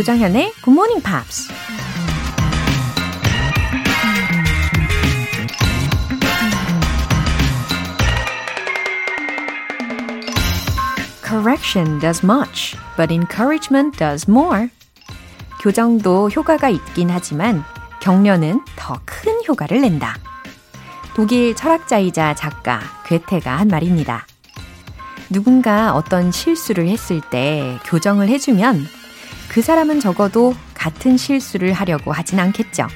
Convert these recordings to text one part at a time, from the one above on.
조장현의 Good Morning Pops. Correction does much, but encouragement does more. 교정도 효과가 있긴 하지만 격려는 더 큰 효과를 낸다. 독일 철학자이자 작가 괴테가 한 말입니다. 누군가 어떤 실수를 했을 때 교정을 해주면 그 사람은 적어도 같은 실수를 하려고 하진 않겠죠.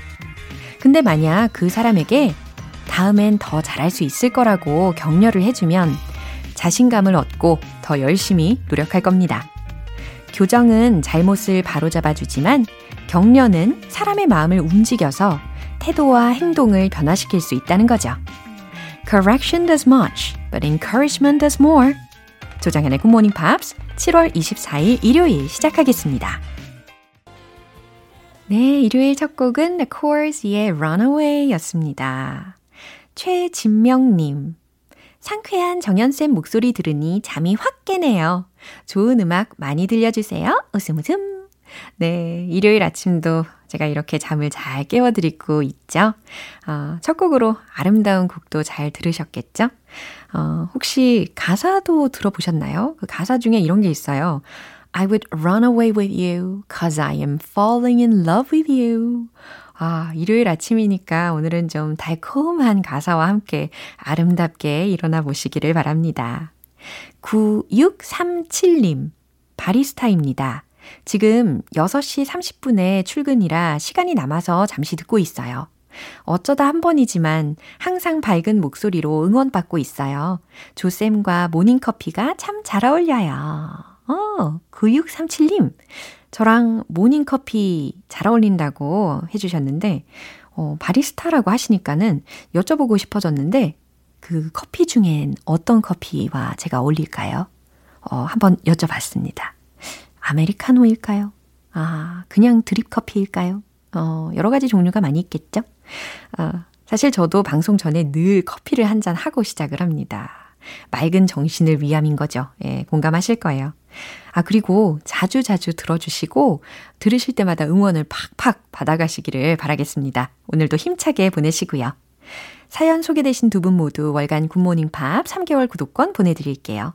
근데 만약 그 사람에게 다음엔 더 잘할 수 있을 거라고 격려를 해주면 자신감을 얻고 더 열심히 노력할 겁니다. 교정은 잘못을 바로잡아주지만 격려는 사람의 마음을 움직여서 태도와 행동을 변화시킬 수 있다는 거죠. Correction does much, but encouragement does more. 조장현의 Morning Pops 7월 24일 일요일 시작하겠습니다. 네, 일요일 첫 곡은 The Cors의 Runaway 였습니다. 최진명님. 상쾌한 정연쌤 목소리 들으니 잠이 확 깨네요. 좋은 음악 많이 들려주세요. 웃음 웃음. 네, 일요일 아침도 제가 이렇게 잠을 잘 깨워드리고 있죠. 어, 첫 곡으로 아름다운 곡도 잘 들으셨겠죠? 어, 혹시 가사도 들어보셨나요? 그 가사 중에 이런 게 있어요. I would run away with you cause I am falling in love with you. 아, 일요일 아침이니까 오늘은 좀 달콤한 가사와 함께 아름답게 일어나 보시기를 바랍니다. 9637님, 바리스타입니다. 지금 6시 30분에 출근이라 시간이 남아서 잠시 듣고 있어요. 어쩌다 한 번이지만 항상 밝은 목소리로 응원받고 있어요. 조쌤과 모닝커피가 참 잘 어울려요. 어, 9637님. 저랑 모닝커피 잘 어울린다고 해주셨는데, 어, 바리스타라고 하시니까는 여쭤보고 싶어졌는데, 그 커피 중엔 어떤 커피와 제가 어울릴까요? 어, 한번 여쭤봤습니다. 아메리카노일까요? 아, 그냥 드립 커피일까요? 어, 여러 가지 종류가 많이 있겠죠? 어, 사실 저도 방송 전에 늘 커피를 한 잔 하고 시작을 합니다. 맑은 정신을 위함인 거죠. 예, 공감하실 거예요. 아, 그리고 자주자주 자주 들어주시고 들으실 때마다 응원을 팍팍 받아가시기를 바라겠습니다. 오늘도 힘차게 보내시고요. 사연 소개되신 두 분 모두 월간 굿모닝 팝 3개월 구독권 보내드릴게요.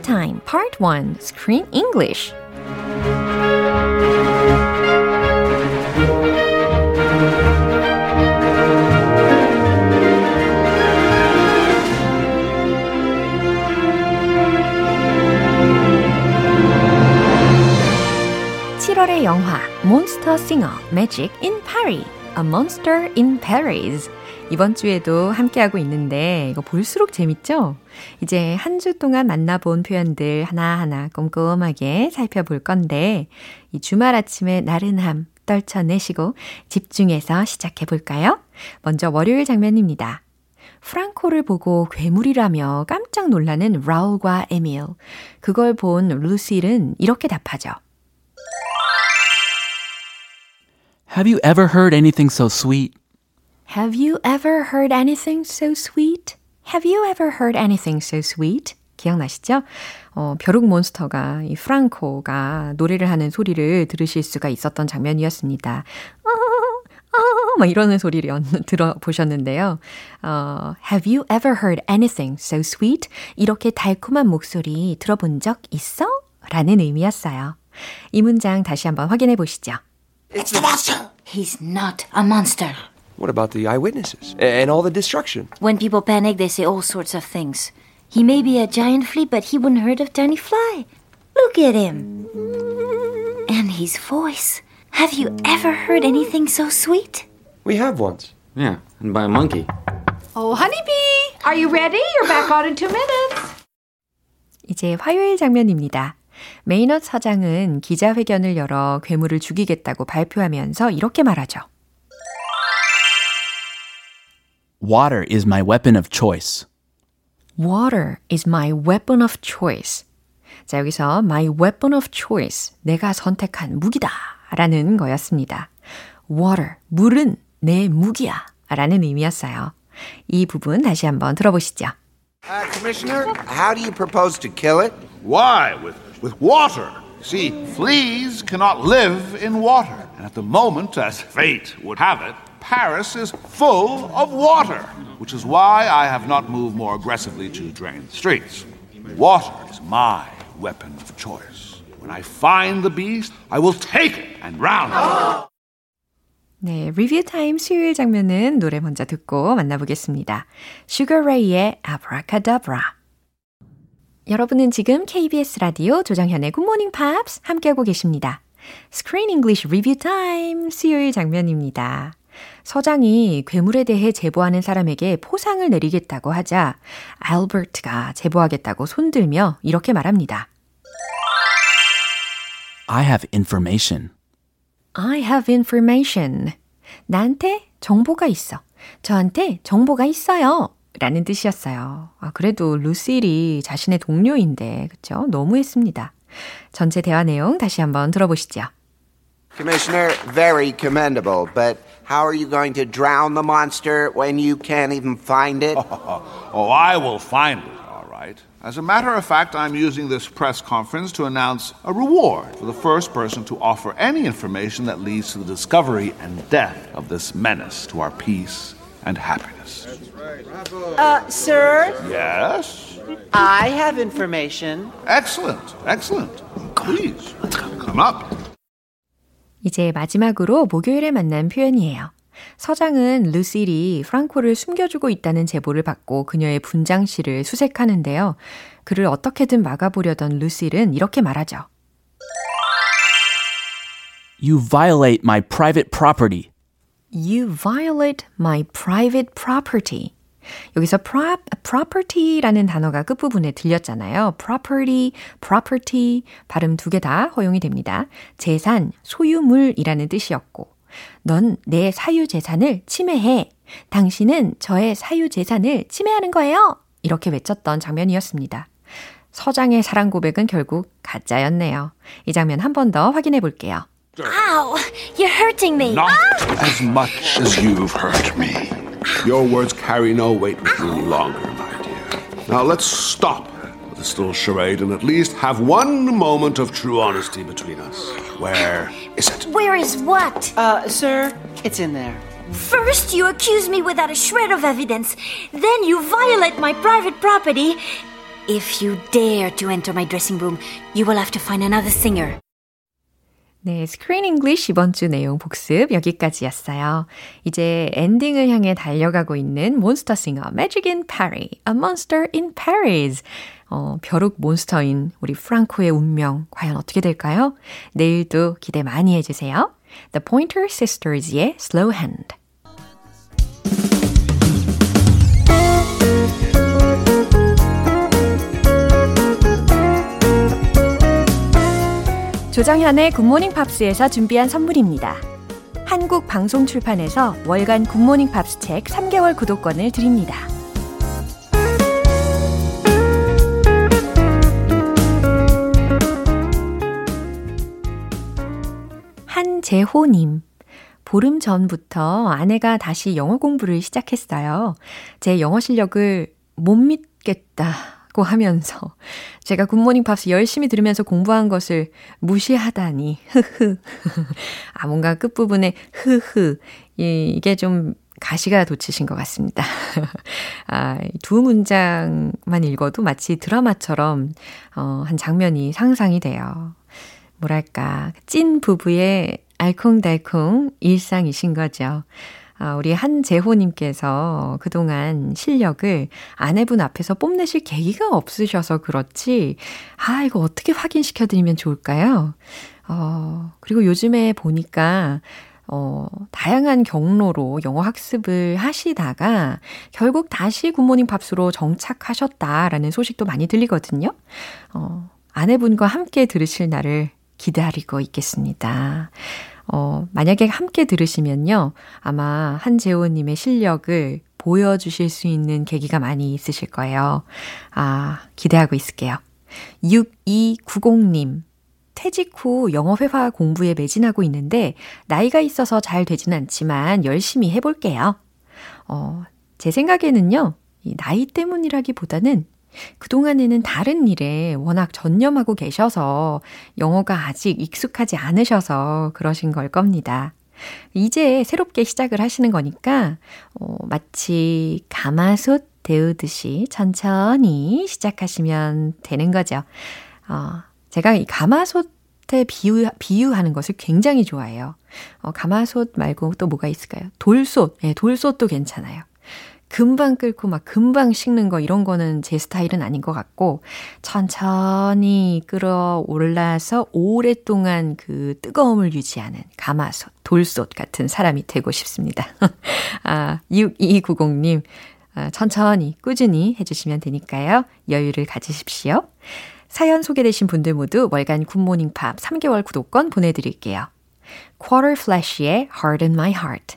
Review Time Part 1 Screen English 7월의 영화 몬스터 싱어 매직 인 파리 A Monster in Paris 이번 주에도 함께하고 있는데 이거 볼수록 재밌죠? 이제 한 주 동안 만나본 표현들 하나하나 꼼꼼하게 살펴볼 건데 이 주말 아침에 나른함 떨쳐내시고 집중해서 시작해 볼까요? 먼저 월요일 장면입니다. 프랑코를 보고 괴물이라며 깜짝 놀라는 라울과 에밀. 그걸 본 루실은 이렇게 답하죠. Have you ever heard anything so sweet? Have you ever heard anything so sweet? Have you ever heard anything so sweet? 기억나시죠? 어, 벼룩 몬스터가 이 프랑코가 노래를 하는 소리를 들으실 수가 있었던 장면이었습니다. 어, 어, 막 이러는 소리를 연, 들어보셨는데요. 어, Have you ever heard anything so sweet? 이렇게 달콤한 목소리 들어본 적 있어? 라는 의미였어요. 이 문장 다시 한번 확인해 보시죠. It's the monster! He's not a monster. What about the eyewitnesses and all the destruction? When people panic, they say all sorts of things. He may be a giant flea, but he wouldn't hurt a tiny fly. Look at him. And his voice. Have you ever heard anything so sweet? We have once. Yeah, and by a monkey. Oh, honeybee, are you ready? You're back on in two minutes. 이제 화요일 장면입니다. 메이넛 사장은 기자회견을 열어 괴물을 죽이겠다고 발표하면서 이렇게 말하죠. Water is my weapon of choice. Water is my weapon of choice. 자, 여기서 my weapon of choice, 내가 선택한 무기다 라는 거였습니다. Water, 물은 내 무기야 라는 의미였어요. 이 부분 다시 한번 들어보시죠. Uh, Commissioner, how do you propose to kill it? Why? With, with water. See, fleas cannot live in water. And at the moment, as fate would have it, Paris is full of water, which is why I have not moved more aggressively to drain the streets. Water is my weapon of choice. When I find the beast, I will take it and drown it. 네, 리뷰 타임 수요일 장면은 노래 먼저 듣고 만나보겠습니다. Sugar Ray의 Abracadabra. 여러분은 지금 KBS 라디오 조정현의 Good Morning Pops 함께하고 계십니다. Screen English Review Time 수요일 장면입니다. 서장이 괴물에 대해 제보하는 사람에게 포상을 내리겠다고 하자 알버트가 제보하겠다고 손들며 이렇게 말합니다. I have information. I have information. 나한테 정보가 있어. 저한테 정보가 있어요. 라는 뜻이었어요. 아, 그래도 루실이 자신의 동료인데, 그쵸? 너무했습니다. 전체 대화 내용 다시 한번 들어보시죠. Commissioner, very commendable, but how are you going to drown the monster when you can't even find it? Oh, I will find it, all right. As a matter of fact, I'm using this press conference to announce a reward for the first person to offer any information that leads to the discovery and death of this menace to our peace and happiness. Uh, sir, Yes? I have information. Excellent, excellent. Please, come up. 이제 마지막으로 목요일에 만난 표현이에요. 서장은 루실이 프랑코를 숨겨주고 있다는 제보를 받고 그녀의 분장실을 수색하는데요. 그를 어떻게든 막아보려던 루실은 이렇게 말하죠. You violate my private property. You violate my private property. 여기서 prop, property라는 단어가 끝부분에 들렸잖아요. property, property 발음 두 개 다 허용이 됩니다. 재산, 소유물이라는 뜻이었고 넌 내 사유 재산을 침해해. 당신은 저의 사유 재산을 침해하는 거예요. 이렇게 외쳤던 장면이었습니다. 서장의 사랑 고백은 결국 가짜였네요. 이 장면 한 번 더 확인해 볼게요. Ow! You're hurting me. Not as much as you've hurt me. Your words carry no weight with me any longer, my dear. Now let's stop with this little charade and at least have one moment of true honesty between us. Where is it? Where is what? Uh, sir, it's in there. First, you accuse me without a shred of evidence. Then, you violate my private property. If you dare to enter my dressing room, you will have to find another singer. 네, Screen English 이번 주 내용 복습 여기까지였어요. 이제 엔딩을 향해 달려가고 있는 Monster Singer Magic in Paris, A Monster in Paris. 어, 벼룩 monster인 우리 프랑코의 운명 과연 어떻게 될까요? 내일도 기대 많이 해주세요. The Pointer Sisters의 Slow Hand. 조정현의 Good Morning Pops에서 준비한 선물입니다. 한국 방송 출판에서 월간 Good Morning Pops 책 3개월 구독권을 드립니다. 한재호님. 보름 전부터 아내가 다시 영어 공부를 시작했어요. 제 영어 실력을 못 믿겠다. 고 하면서 제가 굿모닝 팝스 열심히 들으면서 공부한 것을 무시하다니, 흐흐. 아, 뭔가 끝부분에 흐흐. 이게 좀 가시가 돋치신 것 같습니다. 아, 두 문장만 읽어도 마치 드라마처럼, 어, 한 장면이 상상이 돼요. 뭐랄까, 찐 부부의 알콩달콩 일상이신 거죠. 아, 우리 한재호님께서 그동안 실력을 아내분 앞에서 뽐내실 계기가 없으셔서 그렇지, 아, 이거 어떻게 확인시켜드리면 좋을까요? 어, 그리고 요즘에 보니까, 어, 다양한 경로로 영어 학습을 하시다가 결국 다시 굿모닝 팝스로 정착하셨다라는 소식도 많이 들리거든요. 어, 아내분과 함께 들으실 날을 기다리고 있겠습니다. 어, 만약에 함께 들으시면요. 아마 한재호님의 실력을 보여주실 수 있는 계기가 많이 있으실 거예요. 아, 기대하고 있을게요. 6290님. 퇴직 후 영어 회화 공부에 매진하고 있는데 나이가 있어서 잘 되진 않지만 열심히 해볼게요. 어, 제 생각에는요, 이 나이 때문이라기보다는 그동안에는 다른 일에 워낙 전념하고 계셔서 영어가 아직 익숙하지 않으셔서 그러신 걸 겁니다. 이제 새롭게 시작을 하시는 거니까, 어, 마치 가마솥 데우듯이 천천히 시작하시면 되는 거죠. 어, 제가 이 가마솥에 비유, 비유하는 것을 굉장히 좋아해요. 어, 가마솥 말고 또 뭐가 있을까요? 돌솥. 예, 돌솥도 괜찮아요. 금방 끓고 막 금방 식는 거 이런 거는 제 스타일은 아닌 것 같고 천천히 끌어올라서 오랫동안 그 뜨거움을 유지하는 가마솥, 돌솥 같은 사람이 되고 싶습니다. 아, 6290님, 아, 천천히 꾸준히 해주시면 되니까요. 여유를 가지십시오. 사연 소개되신 분들 모두 월간 굿모닝 팝 3개월 구독권 보내드릴게요. Quarter Flash의 Heart in My Heart.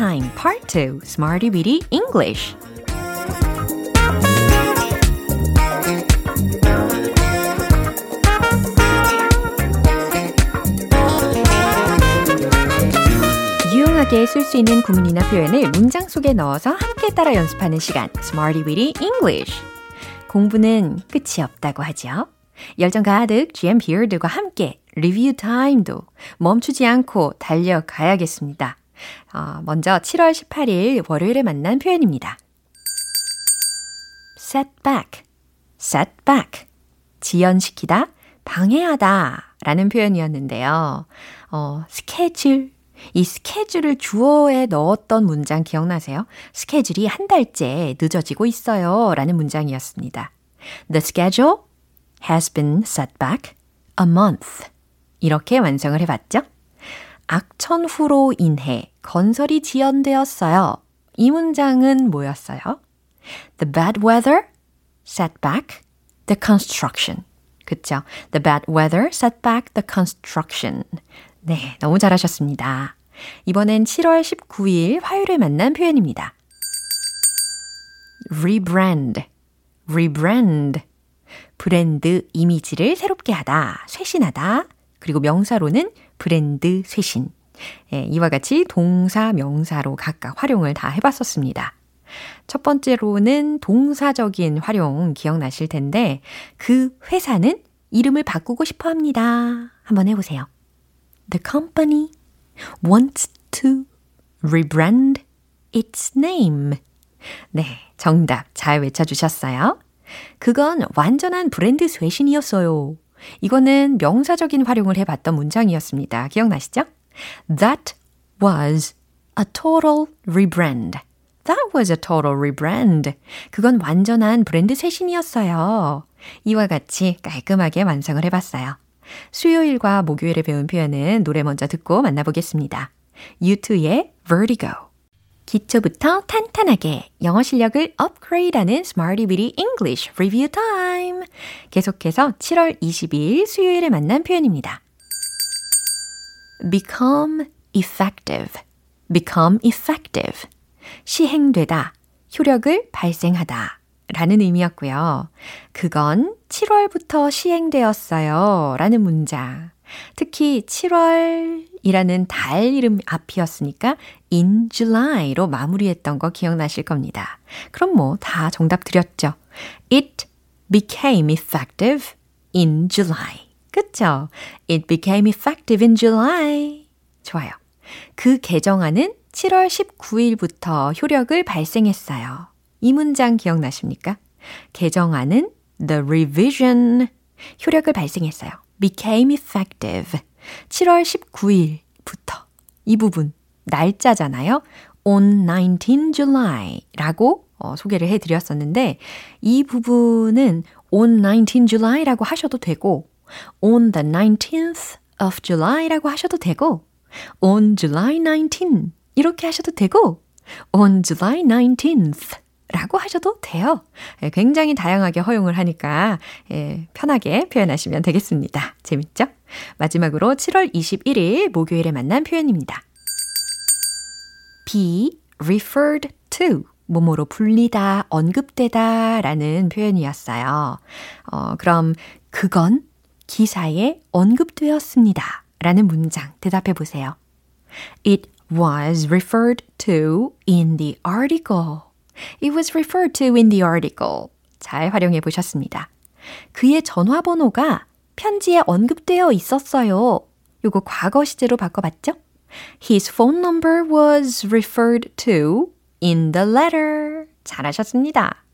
Time Part 2 Smarty Weedy English 유용하게 쓸 수 있는 구문이나 표현을 문장 속에 넣어서 함께 따라 연습하는 시간 Smarty Weedy English 공부는 끝이 없다고 하죠. 열정 가득 GM 비어드과 함께 리뷰 타임도 멈추지 않고 달려가야겠습니다. 어, 먼저 7월 18일 월요일에 만난 표현입니다. set back, set back. 지연시키다, 방해하다 라는 표현이었는데요. 어, 스케줄. 이 스케줄을 주어에 넣었던 문장 기억나세요? 스케줄이 한 달째 늦어지고 있어요. 라는 문장이었습니다. The schedule has been set back a month. 이렇게 완성을 해봤죠? 악천후로 인해 건설이 지연되었어요. 이 문장은 뭐였어요? The bad weather set back the construction. 그쵸? The bad weather set back the construction. 네, 너무 잘하셨습니다. 이번엔 7월 19일 화요일에 만난 표현입니다. rebrand, rebrand. 브랜드 이미지를 새롭게 하다, 쇄신하다. 그리고 명사로는 브랜드 쇄신. 예, 이와 같이 동사, 명사로 각각 활용을 다 해봤었습니다. 첫 번째로는 동사적인 활용 기억나실 텐데 그 회사는 이름을 바꾸고 싶어 합니다. 한번 해보세요. The company wants to rebrand its name. 네, 정답 잘 외쳐주셨어요. 그건 완전한 브랜드 쇄신이었어요. 이거는 명사적인 활용을 해봤던 문장이었습니다. 기억나시죠? That was a total rebrand. That was a total rebrand. 그건 완전한 브랜드 쇄신이었어요. 이와 같이 깔끔하게 완성을 해봤어요. 수요일과 목요일에 배운 표현은 노래 먼저 듣고 만나보겠습니다. U2의 Vertigo. 기초부터 탄탄하게 영어 실력을 업그레이드하는 Smarty Bitty English Review Time. 계속해서 7월 22일 수요일에 만난 표현입니다. become effective. become effective. 시행되다, 효력을 발생하다. 라는 의미였고요. 그건 7월부터 시행되었어요. 라는 문장. 특히 7월이라는 달 이름 앞이었으니까 in July로 마무리했던 거 기억나실 겁니다. 그럼 뭐 다 정답 드렸죠. It became effective in July. 그쵸? It became effective in July. 좋아요. 그 개정안은 7월 19일부터 효력을 발생했어요. 이 문장 기억나십니까? 개정안은 the revision 효력을 발생했어요. Became effective 7월 19일부터 이 부분 날짜잖아요. on 19 July라고 어, 소개를 해드렸었는데 이 부분은 on 19 July라고 하셔도 되고 on the 19th of July라고 하셔도 되고 on July 19 이렇게 하셔도 되고 on July 19th 라고 하셔도 돼요. 예, 굉장히 다양하게 허용을 하니까 예, 편하게 표현하시면 되겠습니다. 재밌죠? 마지막으로 7월 21일 목요일에 만난 표현입니다. be referred to 뭐뭐로 불리다, 언급되다 라는 표현이었어요. 어, 그럼 그건 기사에 언급되었습니다. 라는 문장 대답해 보세요. It was referred to in the article. It was referred to in the article. 잘 활용해 보셨습니다. 그의 전화번호가 편지에 언급되어 있었어요. 요거 과거 시제로 바꿔봤죠? His phone number was referred to in the letter. 잘하셨습니다.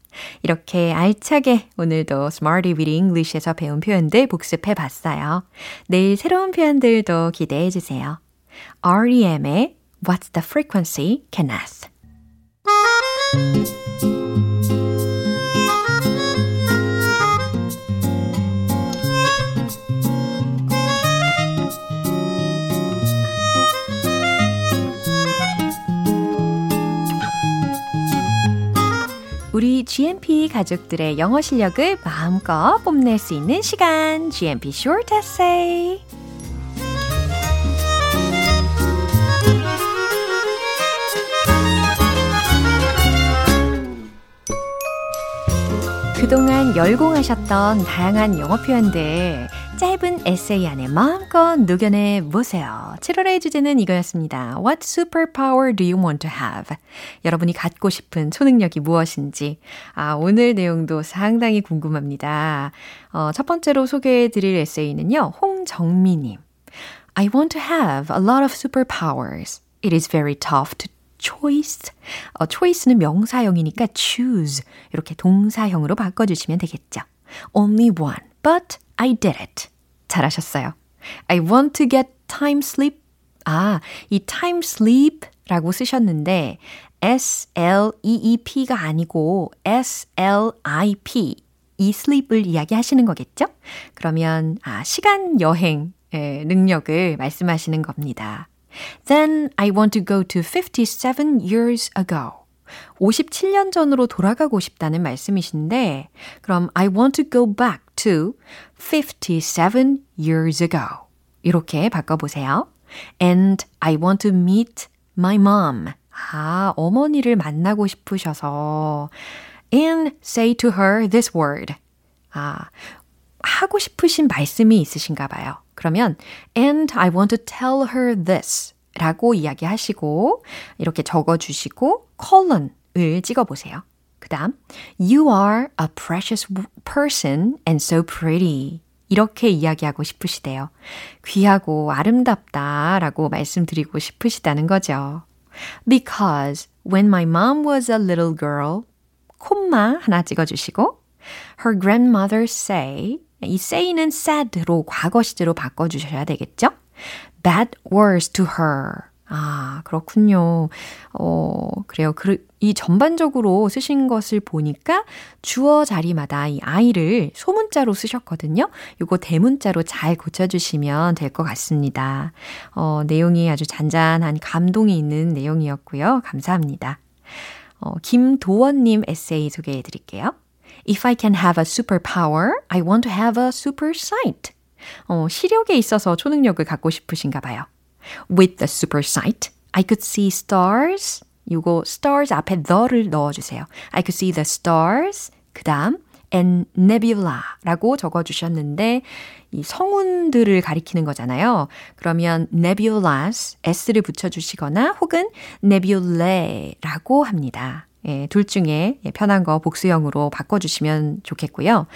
이렇게 알차게 오늘도 Smarty with English에서 배운 표현들 복습해 봤어요. 내일 새로운 표현들도 기대해 주세요. REM의 What's the frequency, Kenneth? 우리 GMP 가족들의 영어 실력을 마음껏 뽐낼 수 있는 시간, GMP Short Essay. 그동안 열공하셨던 다양한 영어 표현들 짧은 에세이 안에 마음껏 녹여내 보세요. 7월의 주제는 이거였습니다. What superpower do you want to have? 여러분이 갖고 싶은 초능력이 무엇인지. 아, 오늘 내용도 상당히 궁금합니다. 어, 첫 번째로 소개해 드릴 에세이는요. 홍정미님. I want to have a lot of superpowers. It is very tough to choice. 어, choice는 명사형이니까 choose. 이렇게 동사형으로 바꿔주시면 되겠죠. Only one, but I did it. 잘하셨어요. I want to get time sleep. 아, 이 time sleep 라고 쓰셨는데 S-L-E-E-P가 아니고 S-L-I-P 이 sleep을 이야기하시는 거겠죠? 그러면 아, 시간 여행 능력을 말씀하시는 겁니다. Then I want to go to 57 years ago. 57년 전으로 돌아가고 싶다는 말씀이신데, 그럼 I want to go back to 57 years ago. 이렇게 바꿔보세요. And I want to meet my mom. 아, 어머니를 만나고 싶으셔서. And say to her this word. 아, 하고 싶으신 말씀이 있으신가 봐요. 그러면 and I want to tell her this 라고 이야기하시고 이렇게 적어주시고 컬런을 찍어보세요. 그 다음 You are a precious person and so pretty 이렇게 이야기하고 싶으시대요. 귀하고 아름답다 라고 말씀드리고 싶으시다는 거죠. Because when my mom was a little girl 콤마 하나 찍어주시고 Her grandmother say 이 say는 said로 과거 시제로 바꿔주셔야 되겠죠? Bad words to her. 아, 그렇군요. 어, 그래요. 그, 이 전반적으로 쓰신 것을 보니까 주어 자리마다 이 I를 소문자로 쓰셨거든요. 요거 대문자로 잘 고쳐주시면 될 것 같습니다. 어, 내용이 아주 잔잔한 감동이 있는 내용이었고요. 감사합니다. 어, 김도원님 에세이 소개해 드릴게요. If I can have a superpower, I want to have a super sight. 어, 시력에 있어서 초능력을 갖고 싶으신가 봐요. With the super sight, I could see stars. 요거 stars 앞에 the를 넣어주세요. I could see the stars. 그 다음 and nebula라고 적어주셨는데 이 성운들을 가리키는 거잖아요. 그러면 nebulas s를 붙여주시거나 혹은 nebulae라고 합니다. 예, 둘 중에 편한 거 복수형으로 바꿔주시면 좋겠고요.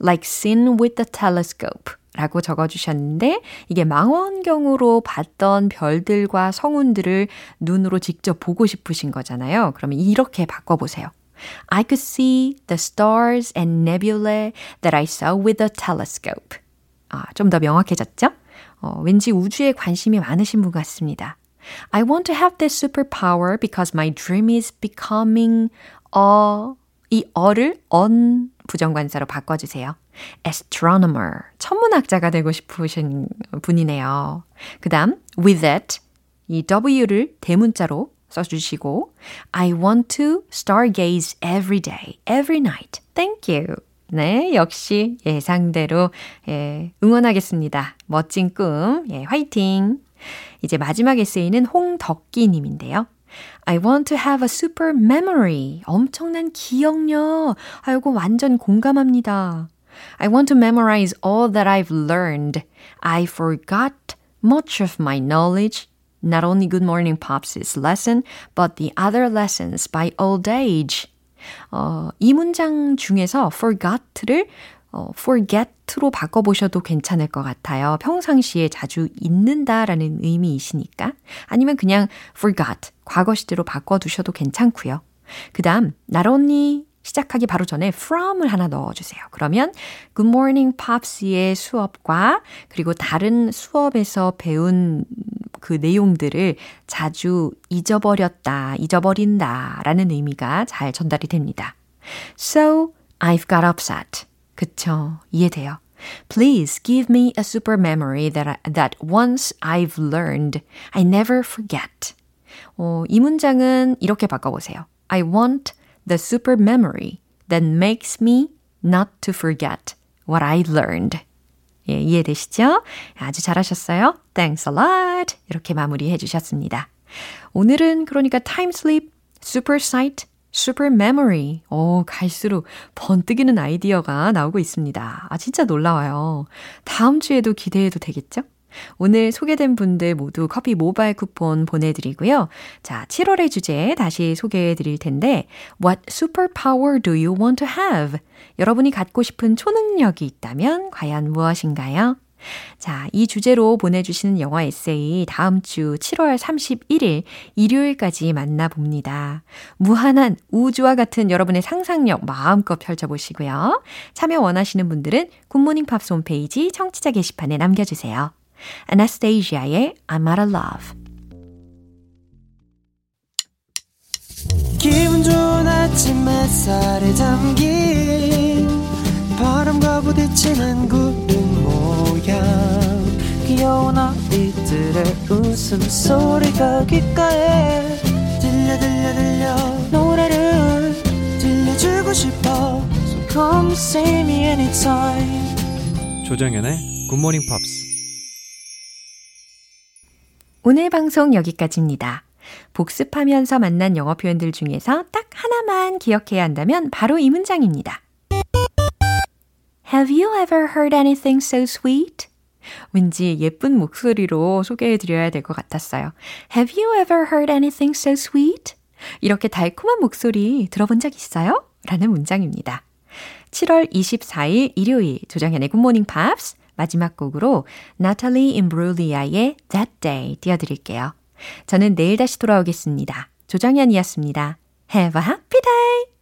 Like seen with the telescope. 라고 적어주셨는데, 이게 망원경으로 봤던 별들과 성운들을 눈으로 직접 보고 싶으신 거잖아요. 그러면 이렇게 바꿔보세요. I could see the stars and nebulae that I saw with the telescope. 아, 좀 더 명확해졌죠? 어, 왠지 우주에 관심이 많으신 분 같습니다. I want to have this superpower because my dream is becoming a 이 어를 on 부정관사로 바꿔주세요. astronomer, 천문학자가 되고 싶으신 분이네요. 그 다음, with that, 이 W를 대문자로 써주시고, I want to stargaze every day, every night. Thank you. 네, 역시 예상대로 예, 응원하겠습니다. 멋진 꿈, 예, 화이팅! 이제 마지막 에세이는 홍덕기 님인데요. I want to have a super memory. 엄청난 기억력. 아이고, 완전 공감합니다. I want to memorize all that I've learned. I forgot much of my knowledge. Not only Good Morning Pops' lesson, but the other lessons by old age. 어, 이 문장 중에서 forgot를 어, forget로 바꿔보셔도 괜찮을 것 같아요. 평상시에 자주 잊는다라는 의미이시니까. 아니면 그냥 forgot, 과거 시제로 바꿔두셔도 괜찮고요. 그 다음, only 시작하기 바로 전에 from을 하나 넣어주세요. 그러면 Good Morning Pops의 수업과 그리고 다른 수업에서 배운 그 내용들을 자주 잊어버렸다, 잊어버린다 라는 의미가 잘 전달이 됩니다. So, I've got upset. 그쵸. 이해돼요. Please give me a super memory that, I, that once I've learned, I never forget. 어, 이 문장은 이렇게 바꿔보세요. I want the super memory that makes me not to forget what I learned. 예, 이해되시죠? 아주 잘하셨어요. Thanks a lot. 이렇게 마무리해 주셨습니다. 오늘은 그러니까 time sleep, super sight, super memory. 오, 갈수록 번뜩이는 아이디어가 나오고 있습니다. 아, 진짜 놀라워요. 다음 주에도 기대해도 되겠죠? 오늘 소개된 분들 모두 커피 모바일 쿠폰 보내드리고요. 자, 7월의 주제 다시 소개해 드릴 텐데, What superpower do you want to have? 여러분이 갖고 싶은 초능력이 있다면 과연 무엇인가요? 자, 이 주제로 보내주시는 영화 에세이 다음 주 7월 31일 일요일까지 만나봅니다. 무한한 우주와 같은 여러분의 상상력 마음껏 펼쳐보시고요. 참여 원하시는 분들은 굿모닝 팝스 홈페이지 청취자 게시판에 남겨주세요. Anastasia의 I'm out of love. 기분 좋은 아침 햇살에 담긴 바람과 부딪히는 구름 모양. 귀여운 아이들의 웃음소리가 귓가에 들려 들려 들려. 노래를 들려주고 싶어. So come see me anytime. 조정연의 굿모닝 팝스 오늘 방송 여기까지입니다. 복습하면서 만난 영어 표현들 중에서 딱 하나만 기억해야 한다면 바로 이 문장입니다. Have you ever heard anything so sweet? 왠지 예쁜 목소리로 소개해 드려야 될 것 같았어요. Have you ever heard anything so sweet? 이렇게 달콤한 목소리 들어본 적 있어요? 라는 문장입니다. 7월 24일 일요일 조정현의 굿모닝 팝스 마지막 곡으로 나탈리 임브룰리아의 That Day 띄워드릴게요. 저는 내일 다시 돌아오겠습니다. 조정현이었습니다. Have a happy day!